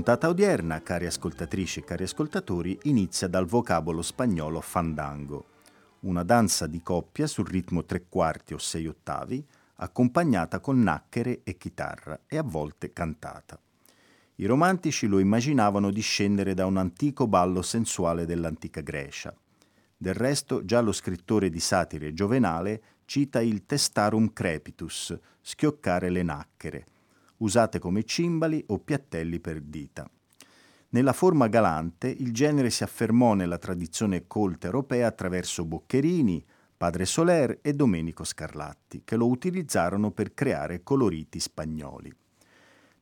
Puntata odierna, cari ascoltatrici e cari ascoltatori, inizia dal vocabolo spagnolo fandango, una danza di coppia sul ritmo tre quarti o sei ottavi, accompagnata con nacchere e chitarra e a volte cantata. I romantici lo immaginavano discendere da un antico ballo sensuale dell'antica Grecia. Del resto, già lo scrittore di satire Giovenale cita il testarum crepitus, schioccare le nacchere, usate come cimbali o piattelli per dita. Nella forma galante il genere si affermò nella tradizione colta europea attraverso Boccherini, Padre Soler e Domenico Scarlatti, che lo utilizzarono per creare coloriti spagnoli.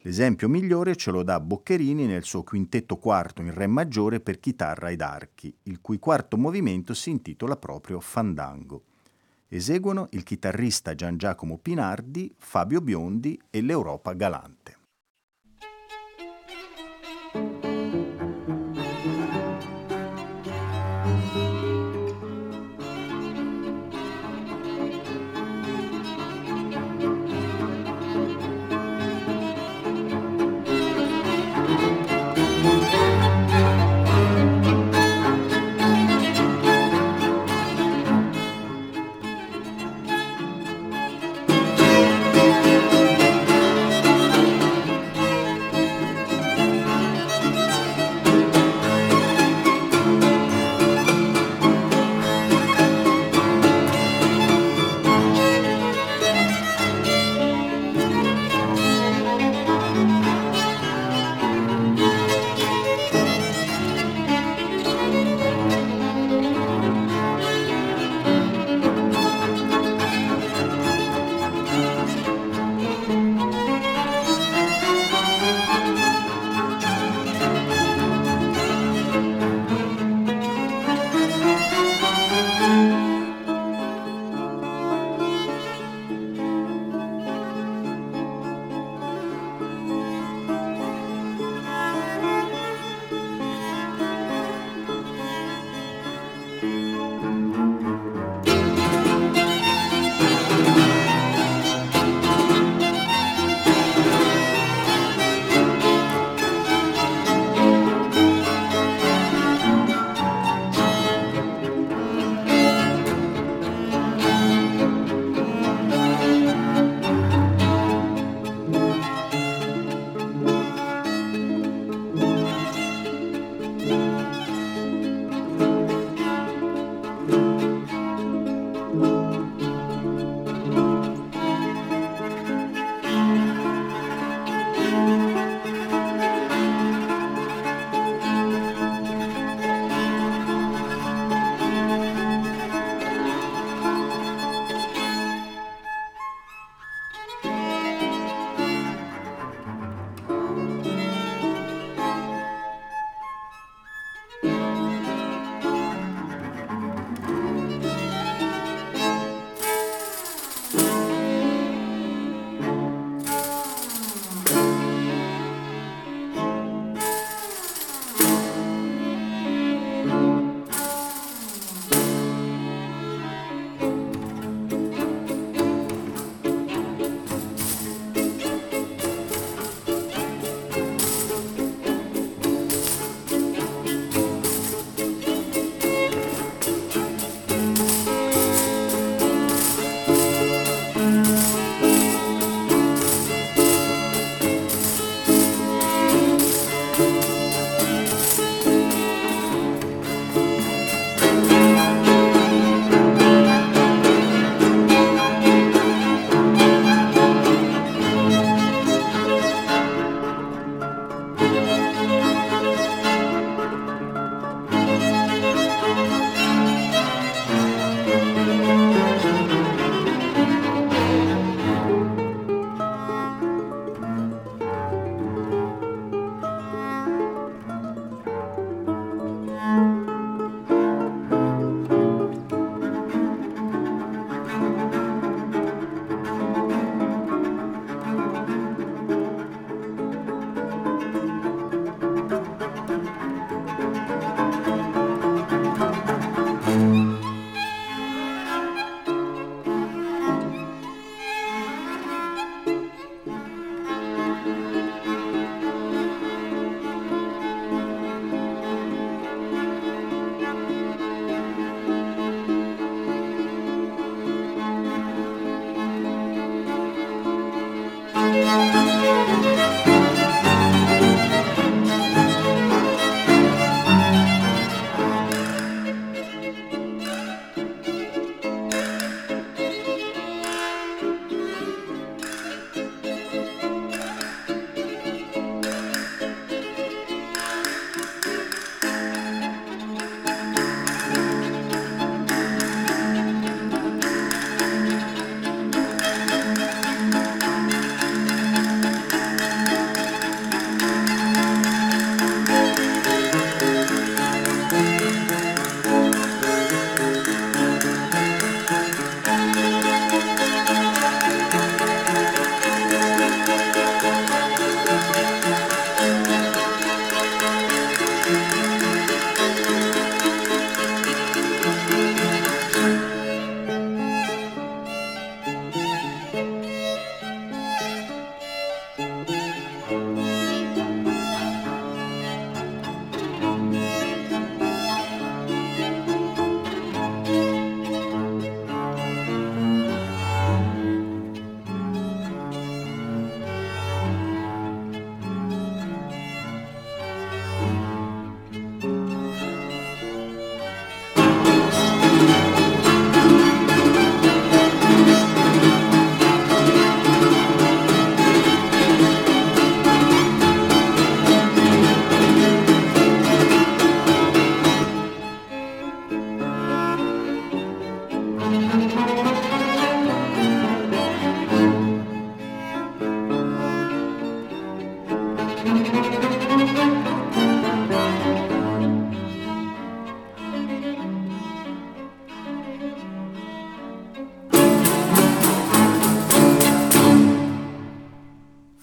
L'esempio migliore ce lo dà Boccherini nel suo quintetto quarto in Re maggiore per chitarra ed archi, il cui quarto movimento si intitola proprio Fandango. Eseguono il chitarrista Gian Giacomo Pinardi, Fabio Biondi e l'Europa Galante.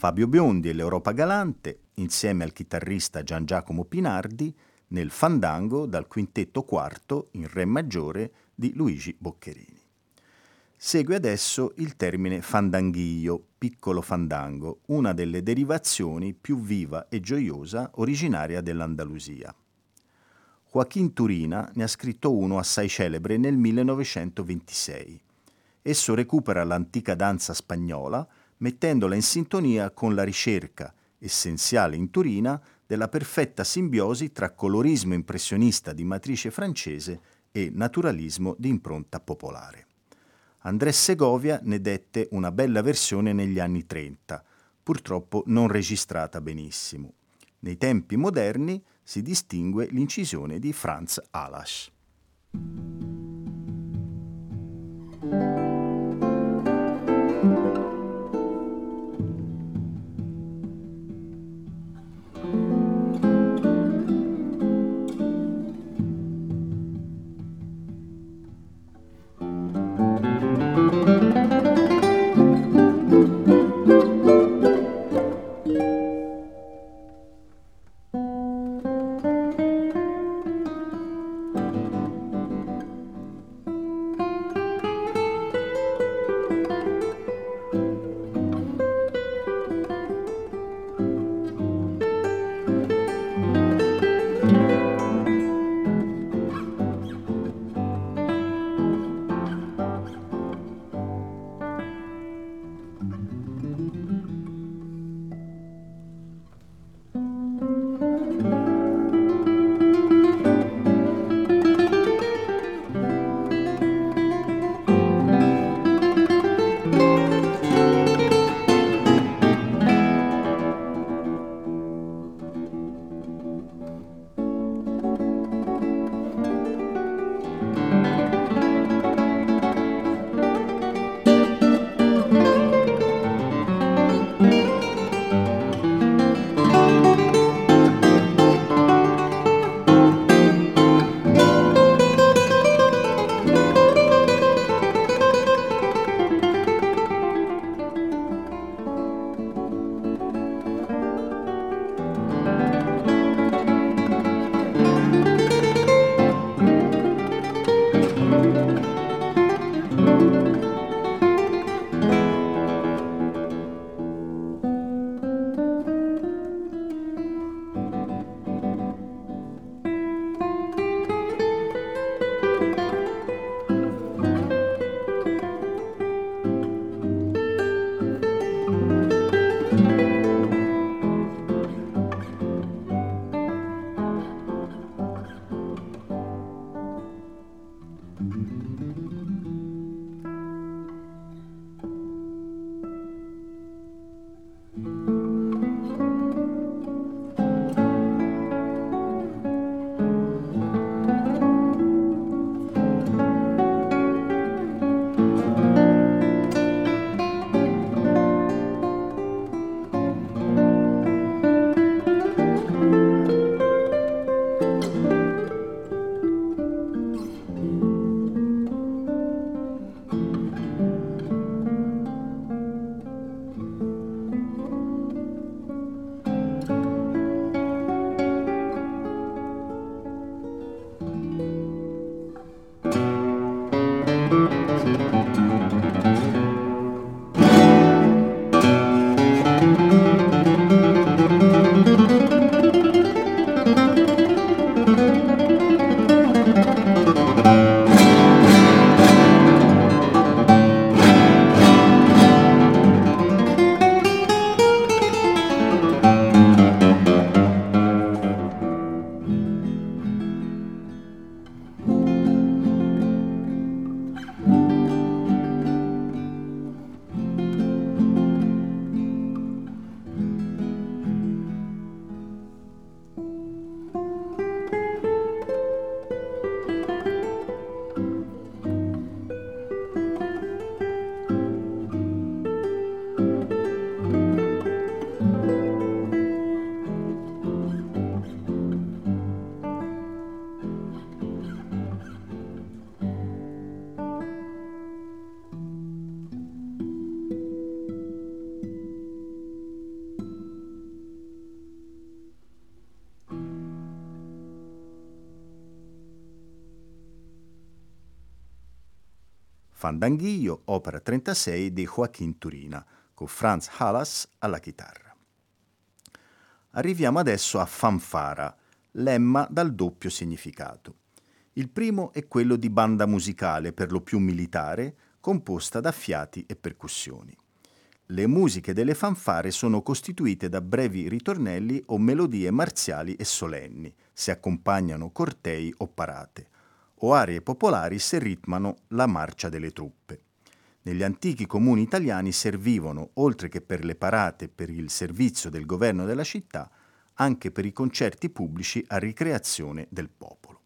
Fabio Biondi e l'Europa Galante, insieme al chitarrista Gian Giacomo Pinardi, nel Fandango dal quintetto quarto in Re maggiore di Luigi Boccherini. Segue adesso il termine fandanghio, piccolo fandango, una delle derivazioni più viva e gioiosa originaria dell'Andalusia. Joaquin Turina ne ha scritto uno assai celebre nel 1926. Esso recupera l'antica danza spagnola mettendola in sintonia con la ricerca, essenziale in Turina, della perfetta simbiosi tra colorismo impressionista di matrice francese e naturalismo di impronta popolare. André Segovia ne dette una bella versione negli anni 30, purtroppo non registrata benissimo. Nei tempi moderni si distingue l'incisione di Franz Alasch. Fandanghillo, opera 36 di Joaquin Turina, con Franz Halas alla chitarra. Arriviamo adesso a fanfara, lemma dal doppio significato. Il primo è quello di banda musicale, per lo più militare, composta da fiati e percussioni. Le musiche delle fanfare sono costituite da brevi ritornelli o melodie marziali e solenni, se accompagnano cortei o parate, o arie popolari se ritmano la marcia delle truppe. Negli antichi comuni italiani servivano, oltre che per le parate e per il servizio del governo della città, anche per i concerti pubblici a ricreazione del popolo.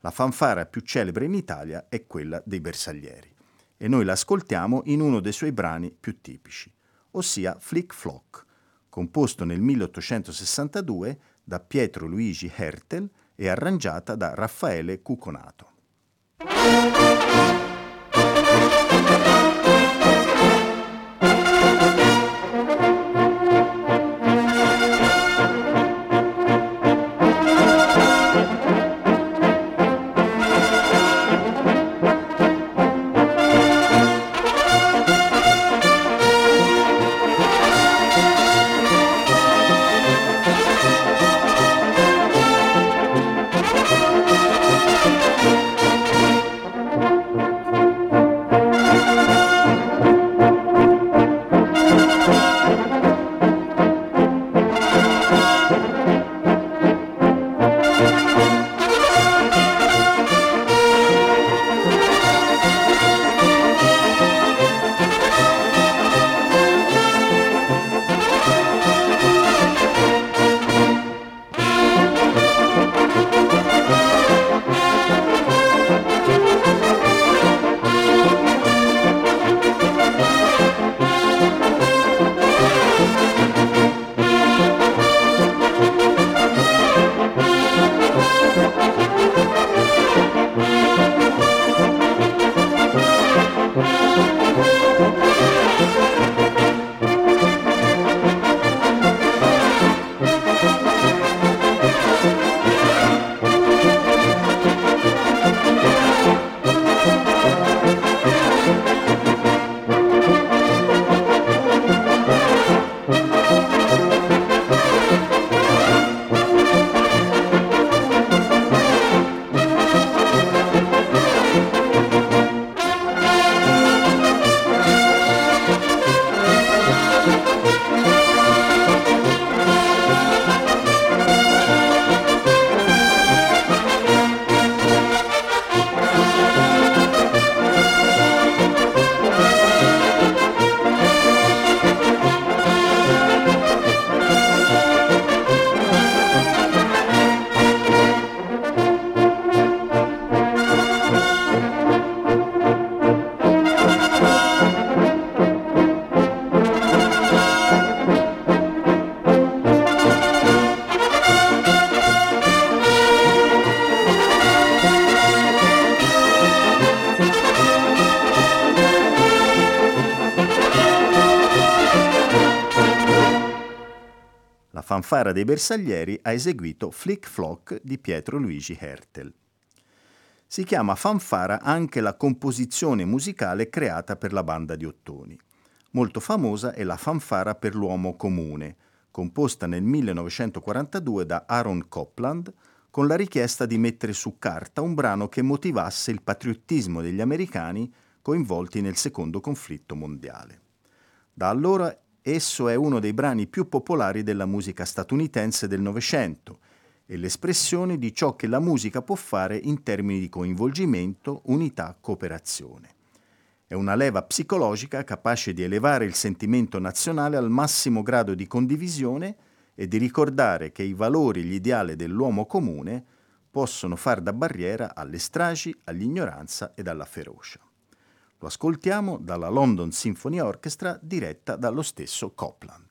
La fanfara più celebre in Italia è quella dei bersaglieri e noi l'ascoltiamo in uno dei suoi brani più tipici, ossia Flick Flock, composto nel 1862 da Pietro Luigi Hertel e arrangiata da Raffaele Cuconato. Fanfara dei bersaglieri ha eseguito Flick Flock di Pietro Luigi Hertel. Si chiama fanfara anche la composizione musicale creata per la banda di ottoni. Molto famosa è la fanfara per l'uomo comune, composta nel 1942 da Aaron Copland, con la richiesta di mettere su carta un brano che motivasse il patriottismo degli americani coinvolti nel secondo conflitto mondiale. Da allora Esso è uno dei brani più popolari della musica statunitense del Novecento e l'espressione di ciò che la musica può fare in termini di coinvolgimento, unità, cooperazione. È una leva psicologica capace di elevare il sentimento nazionale al massimo grado di condivisione e di ricordare che i valori e gli dell'uomo comune possono far da barriera alle stragi, all'ignoranza ed alla ferocia. Lo ascoltiamo dalla London Symphony Orchestra diretta dallo stesso Copland.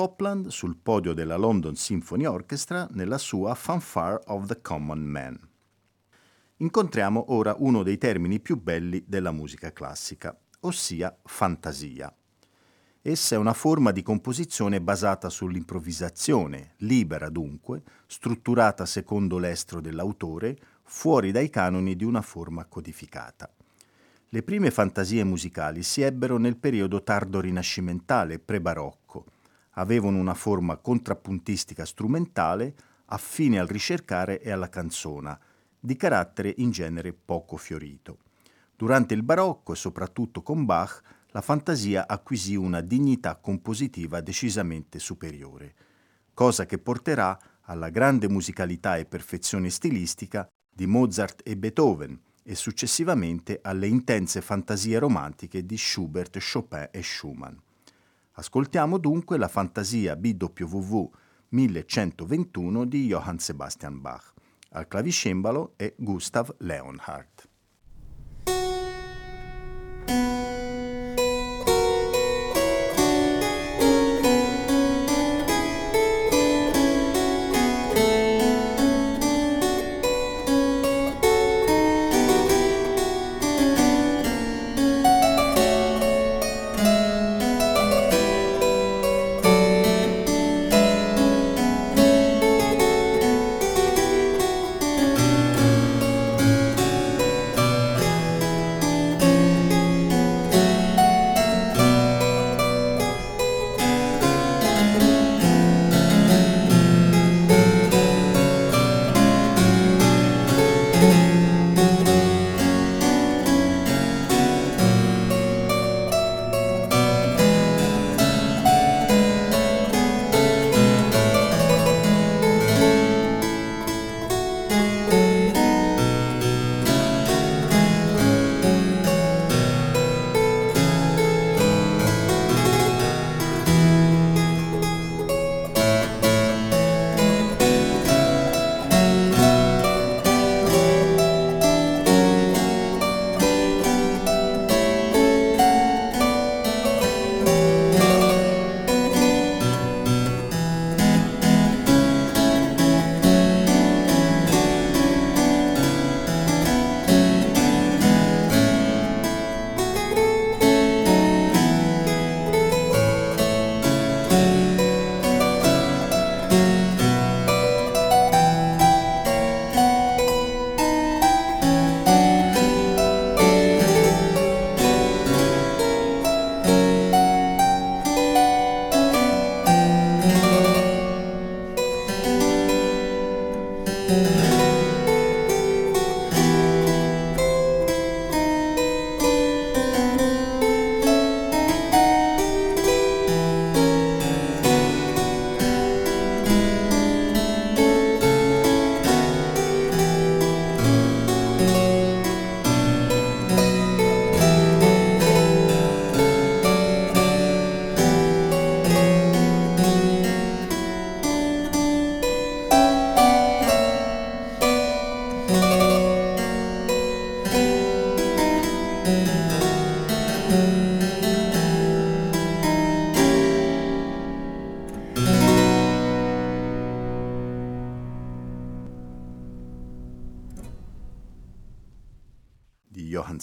Aaron Copland sul podio della London Symphony Orchestra nella sua Fanfare of the Common Man. Incontriamo ora uno dei termini più belli della musica classica, ossia fantasia. Essa è una forma di composizione basata sull'improvvisazione, libera dunque, strutturata secondo l'estro dell'autore, fuori dai canoni di una forma codificata. Le prime fantasie musicali si ebbero nel periodo tardo rinascimentale pre-barocco. Avevano una forma contrappuntistica strumentale affine al ricercare e alla canzona, di carattere in genere poco fiorito. Durante il barocco e soprattutto con Bach la fantasia acquisì una dignità compositiva decisamente superiore, cosa che porterà alla grande musicalità e perfezione stilistica di Mozart e Beethoven e successivamente alle intense fantasie romantiche di Schubert, Chopin e Schumann. Ascoltiamo dunque la fantasia BWV 1121 di Johann Sebastian Bach. Al clavicembalo è Gustav Leonhardt.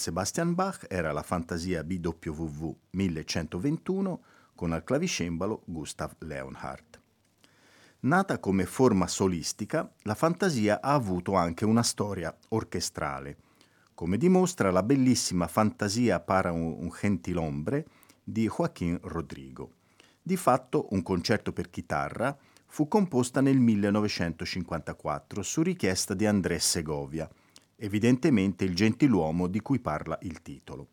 Sebastian Bach era la fantasia BWV 1121 con al clavicembalo Gustav Leonhardt. Nata come forma solistica, la fantasia ha avuto anche una storia orchestrale, come dimostra la bellissima Fantasia para un gentilombre di Joaquín Rodrigo. Di fatto, un concerto per chitarra fu composta nel 1954 su richiesta di Andrés Segovia, evidentemente il gentiluomo di cui parla il titolo.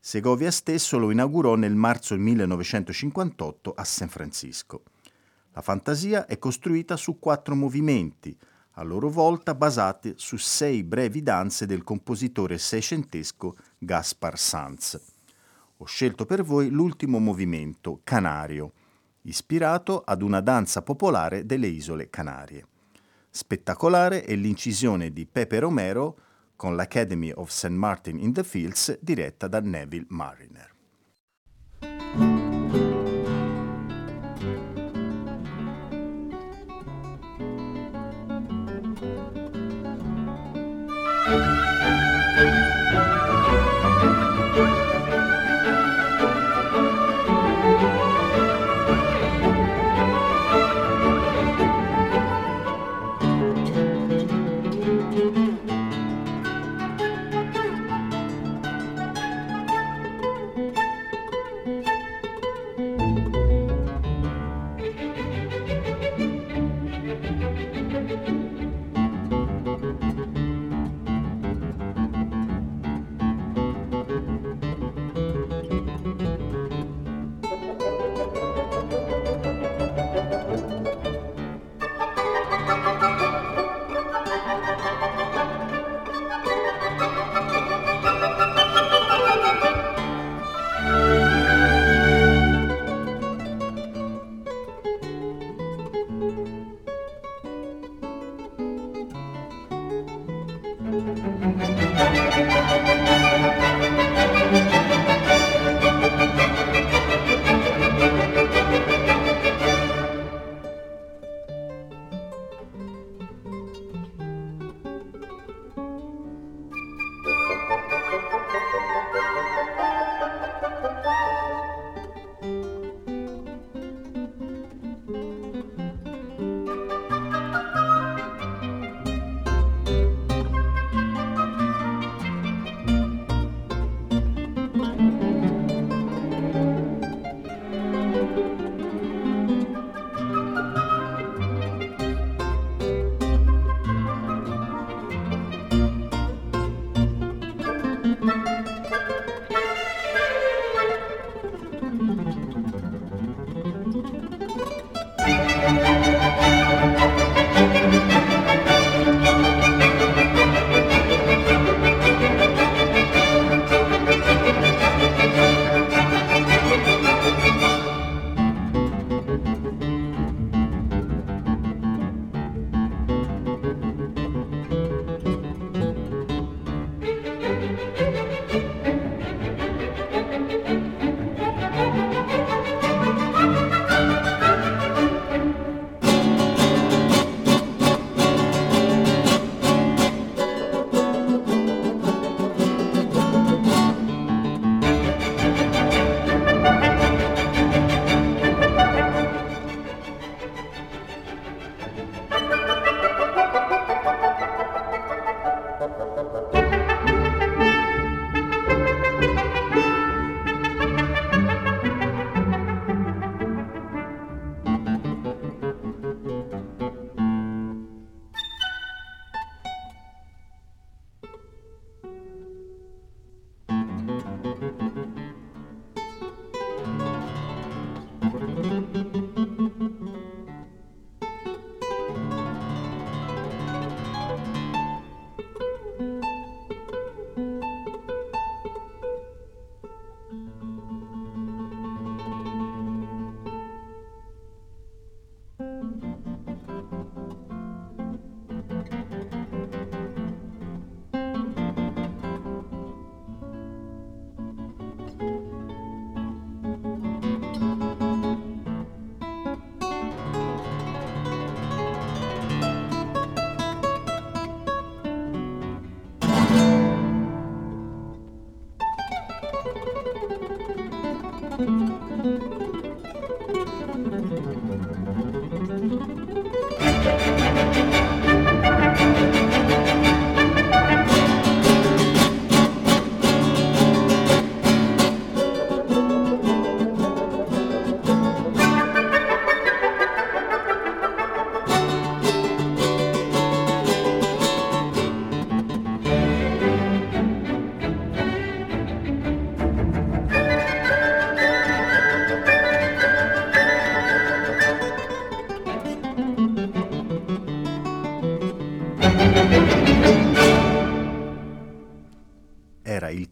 Segovia stesso lo inaugurò nel marzo 1958 a San Francisco. La fantasia è costruita su quattro movimenti, a loro volta basati su sei brevi danze del compositore seicentesco Gaspar Sanz. Ho scelto per voi l'ultimo movimento, Canario, ispirato ad una danza popolare delle isole Canarie. Spettacolare è l'incisione di Pepe Romero con l'Academy of St. Martin in the Fields diretta da Neville Mariner.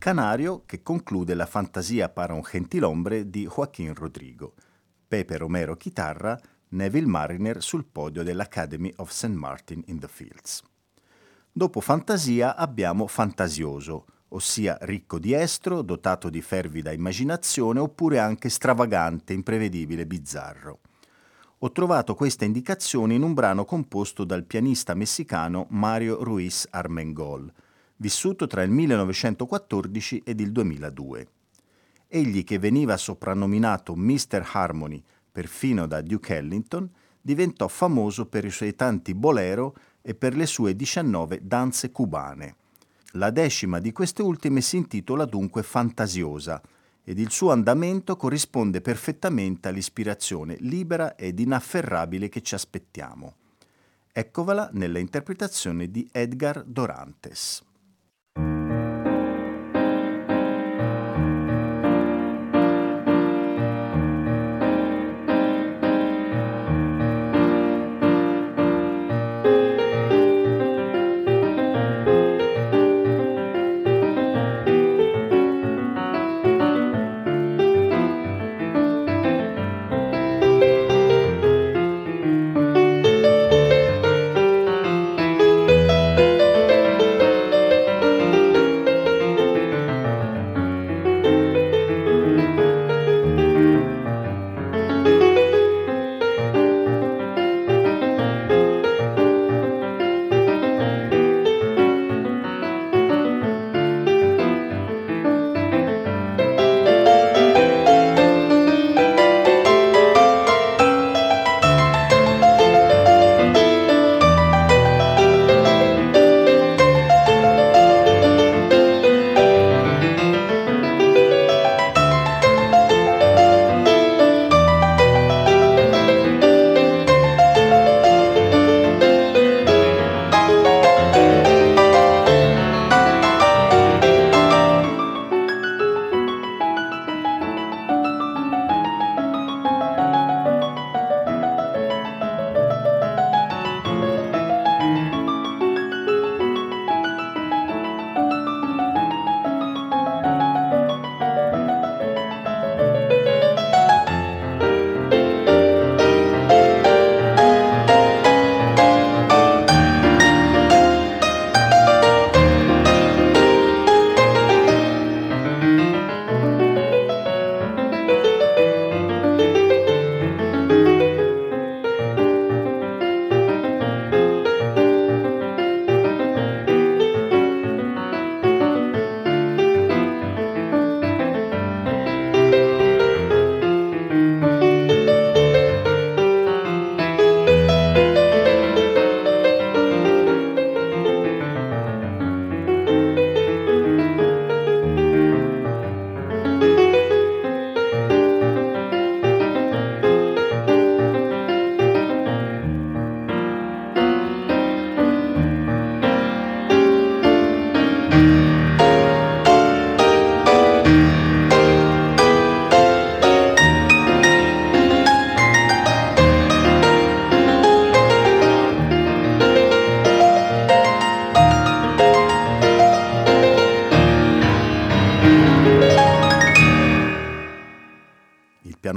Canario che conclude la fantasia para un gentilombre di Joaquín Rodrigo. Pepe Romero chitarra, Neville Mariner sul podio dell'Academy of St. Martin in the Fields. Dopo fantasia abbiamo fantasioso, ossia ricco di estro, dotato di fervida immaginazione oppure anche stravagante, imprevedibile, bizzarro. Ho trovato questa indicazione in un brano composto dal pianista messicano Mario Ruiz Armengol, vissuto tra il 1914 ed il 2002. Egli, che veniva soprannominato Mr. Harmony perfino da Duke Ellington, diventò famoso per i suoi tanti bolero e per le sue 19 danze cubane. La decima di queste ultime si intitola dunque Fantasiosa ed il suo andamento corrisponde perfettamente all'ispirazione libera ed inafferrabile che ci aspettiamo. Eccovala nella interpretazione di Edgar Dorantes.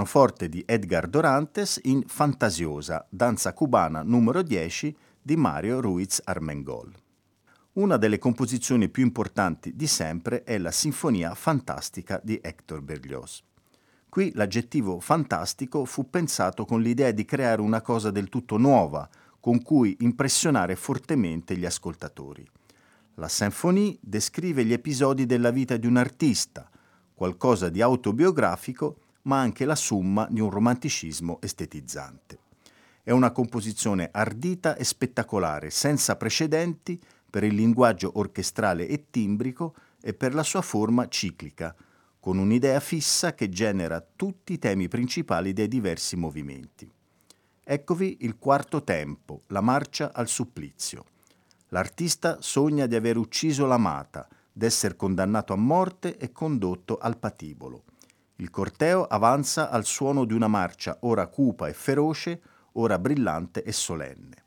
Pianoforte di Edgar Dorantes in Fantasiosa, danza cubana numero 10 di Mario Ruiz Armengol. Una delle composizioni più importanti di sempre è la Sinfonia Fantastica di Hector Berlioz. Qui l'aggettivo fantastico fu pensato con l'idea di creare una cosa del tutto nuova, con cui impressionare fortemente gli ascoltatori. La Symphonie descrive gli episodi della vita di un artista, qualcosa di autobiografico ma anche la summa di un romanticismo estetizzante. È una composizione ardita e spettacolare, senza precedenti per il linguaggio orchestrale e timbrico e per la sua forma ciclica, con un'idea fissa che genera tutti i temi principali dei diversi movimenti. Eccovi il quarto tempo, la marcia al supplizio. L'artista sogna di aver ucciso l'amata, d'essere condannato a morte e condotto al patibolo. Il corteo avanza al suono di una marcia ora cupa e feroce, ora brillante e solenne.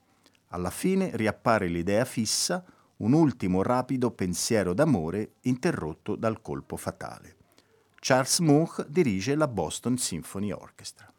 Alla fine riappare l'idea fissa, un ultimo rapido pensiero d'amore interrotto dal colpo fatale. Charles Munch dirige la Boston Symphony Orchestra.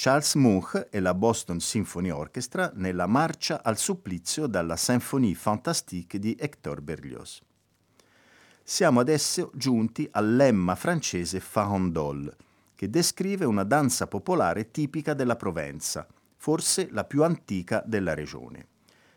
Charles Munch e la Boston Symphony Orchestra nella Marcia al supplizio dalla Symphonie Fantastique di Hector Berlioz. Siamo adesso giunti al lemma francese farandole, che descrive una danza popolare tipica della Provenza, forse la più antica della regione.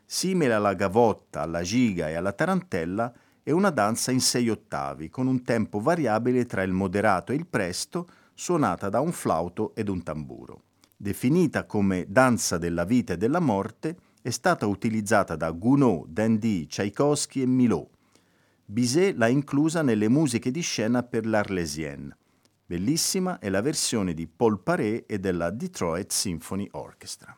Simile alla gavotta, alla giga e alla tarantella, è una danza in sei ottavi, con un tempo variabile tra il moderato e il presto, suonata da un flauto ed un tamburo. Definita come danza della vita e della morte, è stata utilizzata da Gounod, Dandy, Tchaikovsky e Milot. Bizet l'ha inclusa nelle musiche di scena per l'Arlésienne. Bellissima è la versione di Paul Paré e della Detroit Symphony Orchestra.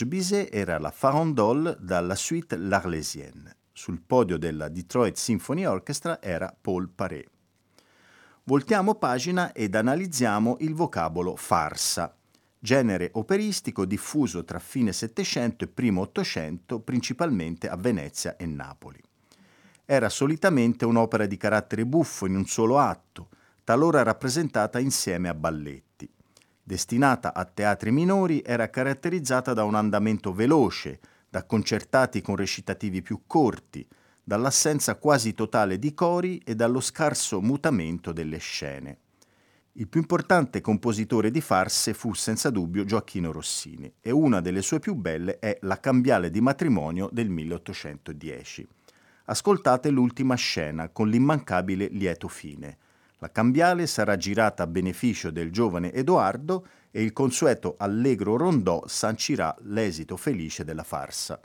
Georges Bizet era la farandole dalla suite L'Arlésienne. Sul podio della Detroit Symphony Orchestra era Paul Paré. Voltiamo pagina ed analizziamo il vocabolo farsa, genere operistico diffuso tra fine Settecento e primo Ottocento principalmente a Venezia e Napoli. Era solitamente un'opera di carattere buffo in un solo atto, talora rappresentata insieme a balletti destinata a teatri minori, era caratterizzata da un andamento veloce, da concertati con recitativi più corti, dall'assenza quasi totale di cori e dallo scarso mutamento delle scene. Il più importante compositore di farse fu senza dubbio Gioacchino Rossini e una delle sue più belle è La cambiale di matrimonio del 1810. Ascoltate l'ultima scena con l'immancabile lieto fine. La cambiale sarà girata a beneficio del giovane Edoardo e il consueto allegro rondò sancirà l'esito felice della farsa.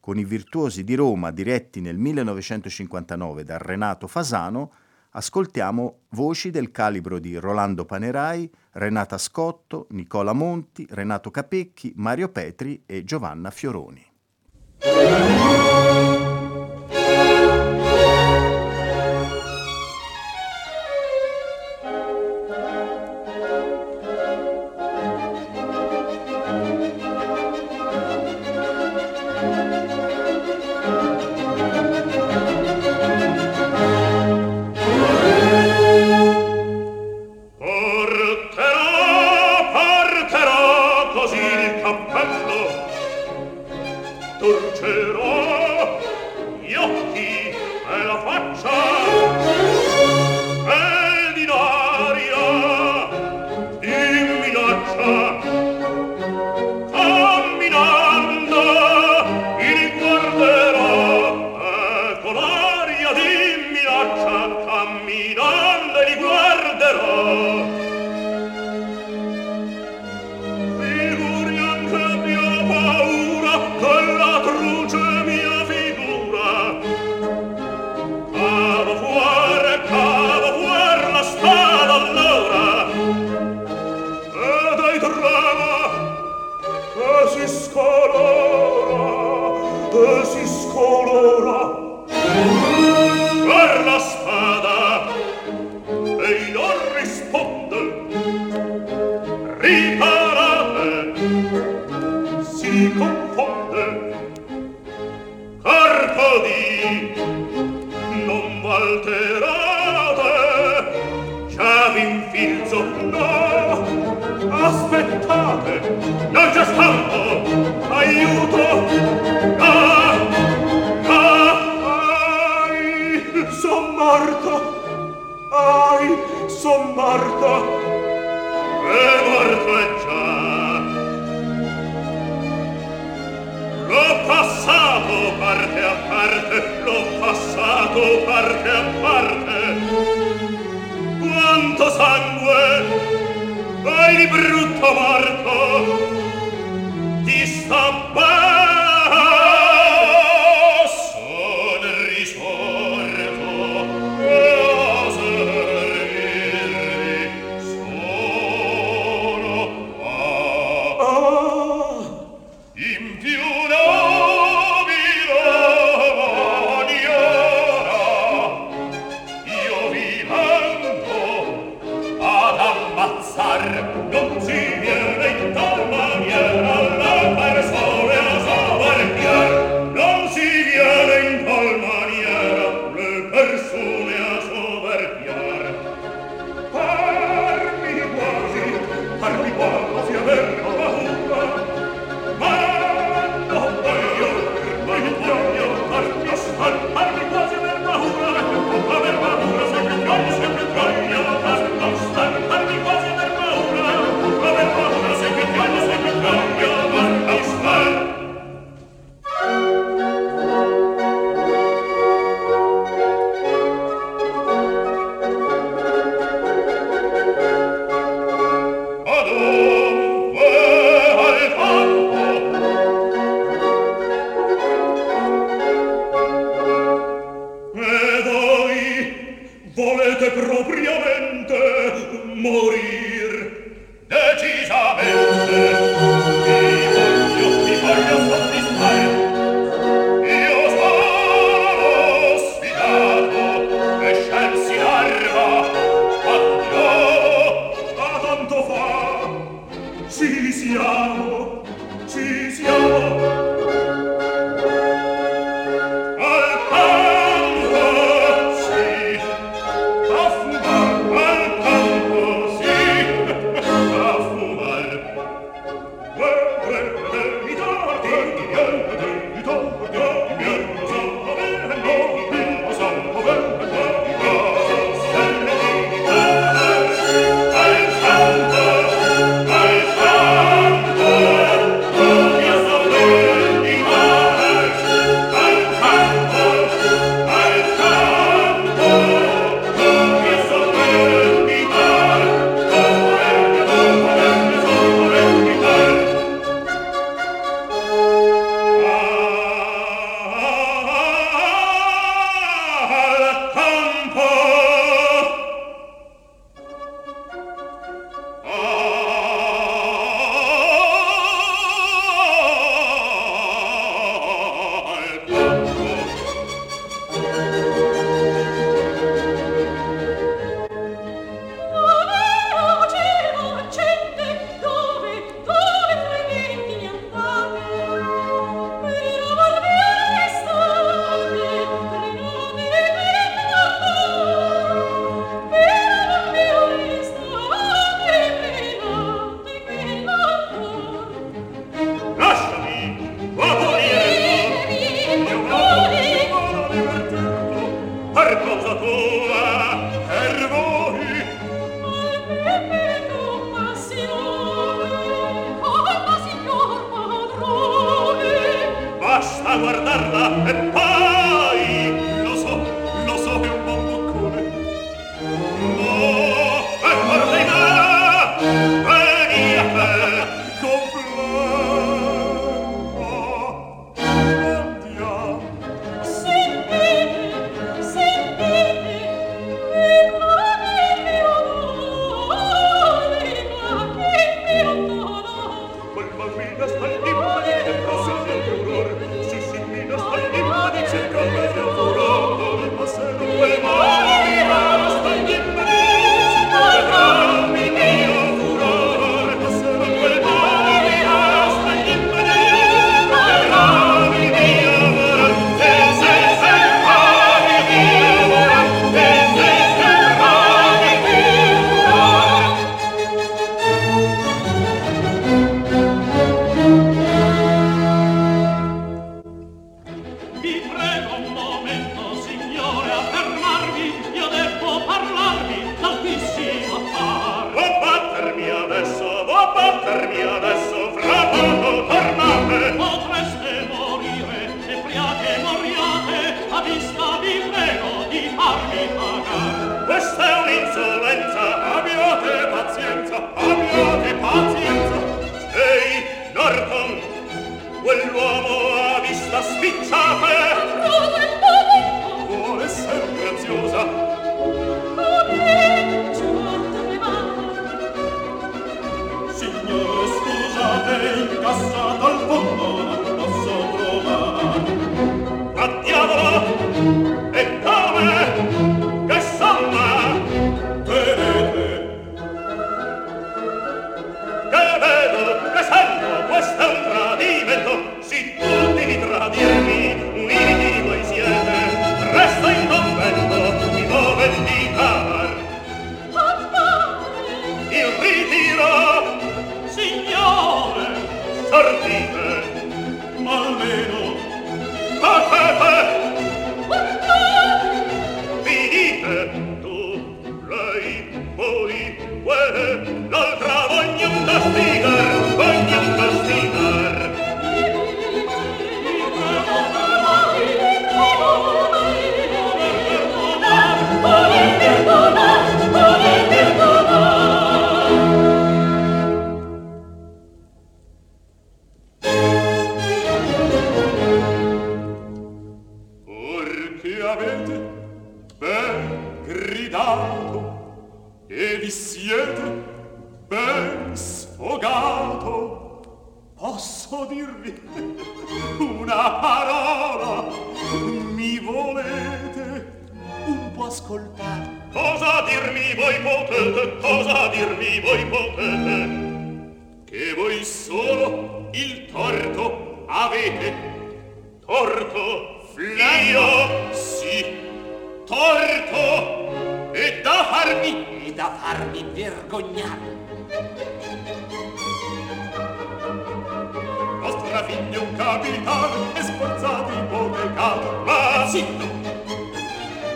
Con i virtuosi di Roma diretti nel 1959 da Renato Fasano, ascoltiamo voci del calibro di Rolando Panerai, Renata Scotto, Nicola Monti, Renato Capecchi, Mario Petri e Giovanna Fioroni. perdermi adesso fra poco tornate. Potreste morire e friate moriate a vista vi prego di farmi pagare. Questa è un'insolenza abbiate pazienza abbiate pazienza. Ehi Norton quell'uomo ha vista spicciate al fondo non posso trovar. A diavolo una parola mi volete un po' ascoltare? Cosa dirmi voi potete? Cosa dirmi voi potete? Che voi solo il torto avete. Torto Flavio sì. Torto e da farmi. E da farmi vergognare. figlio un capitano e sforzato ipotecato bodegato ma zitto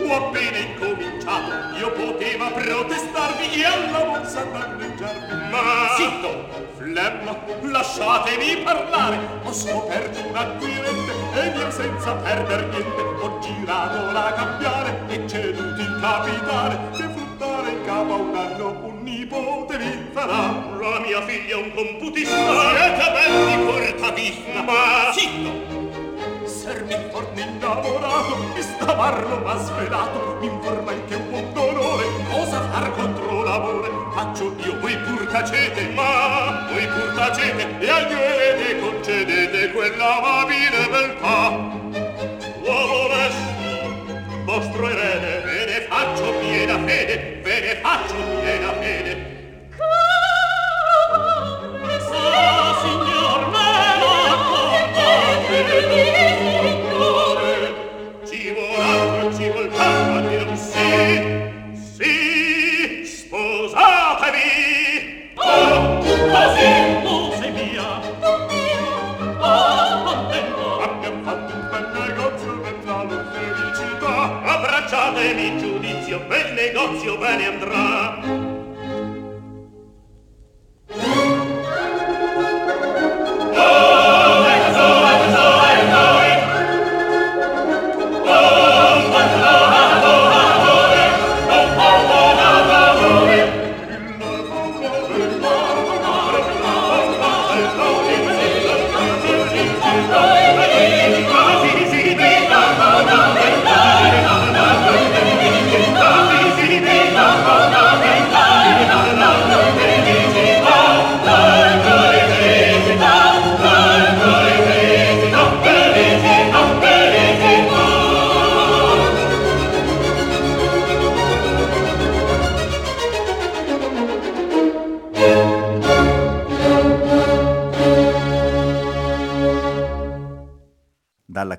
ho appena incominciato io poteva protestarvi e alla borsa danneggiarvi. Ma zitto flemma lasciatemi parlare ho scoperto un acquirente e via senza perder niente ho girato la cambiare e ceduto il capitale che fu portare in capo a un anno un nipote vi farà. La mia figlia è un computista e capelli portavista. Ma zitto! Sermi forte innamorato, mi stavarlo ma svelato, mi informa in che un dolore, cosa far contro l'amore? Faccio io, voi pur tacete, ma voi pur tacete, e agnete concedete quell'amabile beltà. Uomo vostro erede, erede, faccio piena fede, ve ne faccio piena fede. Ah, signor, me la conta, signore. Ci vuol altro, ci vuol tanto, sì, sposatevi. Oh, così, tu sei. Oh, contento. Abbiamo fatto un bel negozio, per la felicità. abbracciatemi giù negozio bene andrà.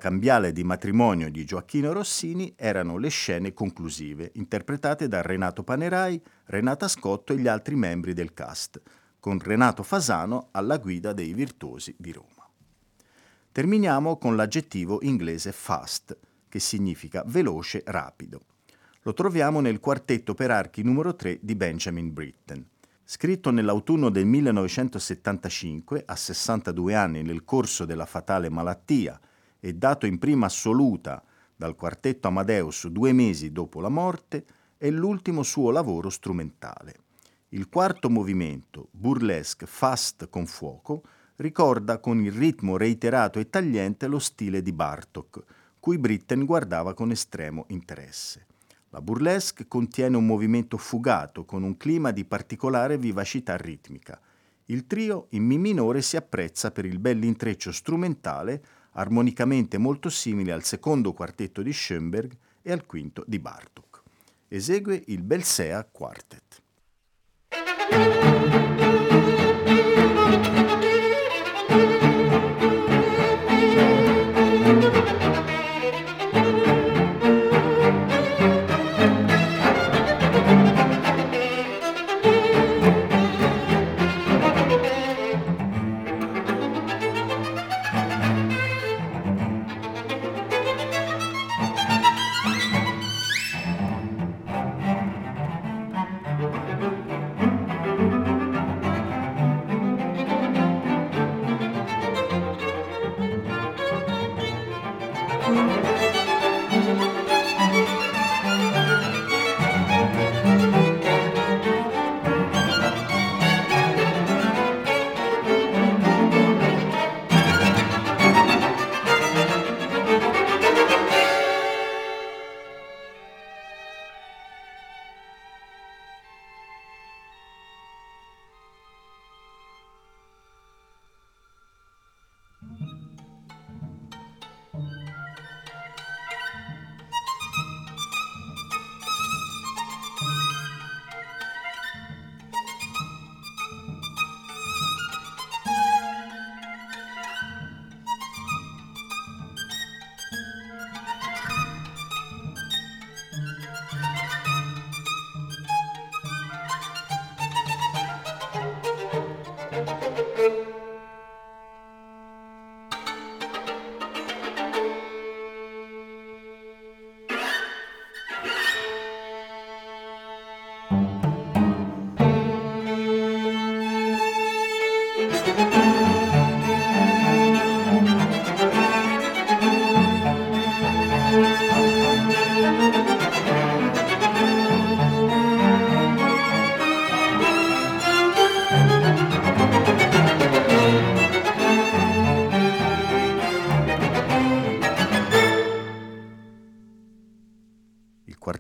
Cambiale di matrimonio di Gioacchino Rossini erano le scene conclusive, interpretate da Renato Panerai, Renata Scotto e gli altri membri del cast, con Renato Fasano alla guida dei virtuosi di Roma. Terminiamo con l'aggettivo inglese fast, che significa veloce, rapido. Lo troviamo nel quartetto per archi numero 3 di Benjamin Britten. Scritto nell'autunno del 1975, a 62 anni nel corso della fatale malattia e dato in prima assoluta dal quartetto Amadeus due mesi dopo la morte, è l'ultimo suo lavoro strumentale. Il quarto movimento, burlesque fast con fuoco, ricorda con il ritmo reiterato e tagliente lo stile di Bartok, cui Britten guardava con estremo interesse. La burlesque contiene un movimento fugato con un clima di particolare vivacità ritmica. Il trio in Mi minore si apprezza per il bell'intreccio strumentale armonicamente molto simile al secondo quartetto di Schoenberg e al quinto di Bartok. Esegue il Belsea Quartet.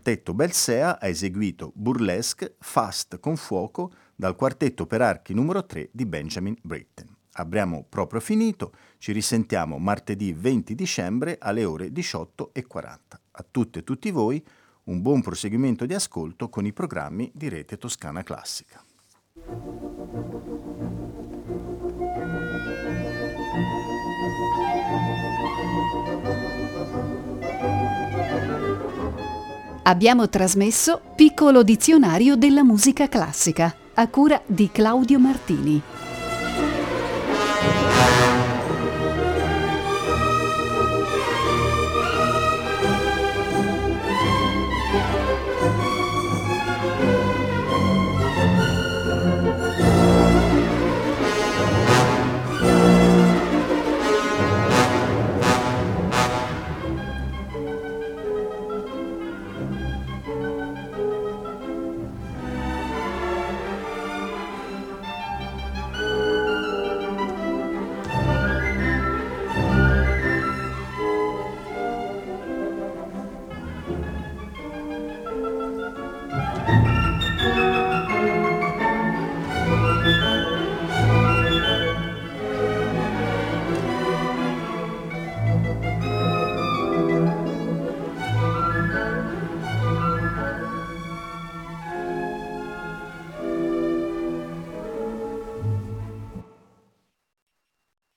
Quartetto Belsea ha eseguito Burlesque Fast con fuoco dal quartetto per archi numero 3 di Benjamin Britten. Abbiamo proprio finito, ci risentiamo martedì 20 dicembre alle ore 18.40. A tutte e tutti voi un buon proseguimento di ascolto con i programmi di Rete Toscana Classica. Abbiamo trasmesso Piccolo dizionario della musica classica a cura di Claudio Martini. Thank you.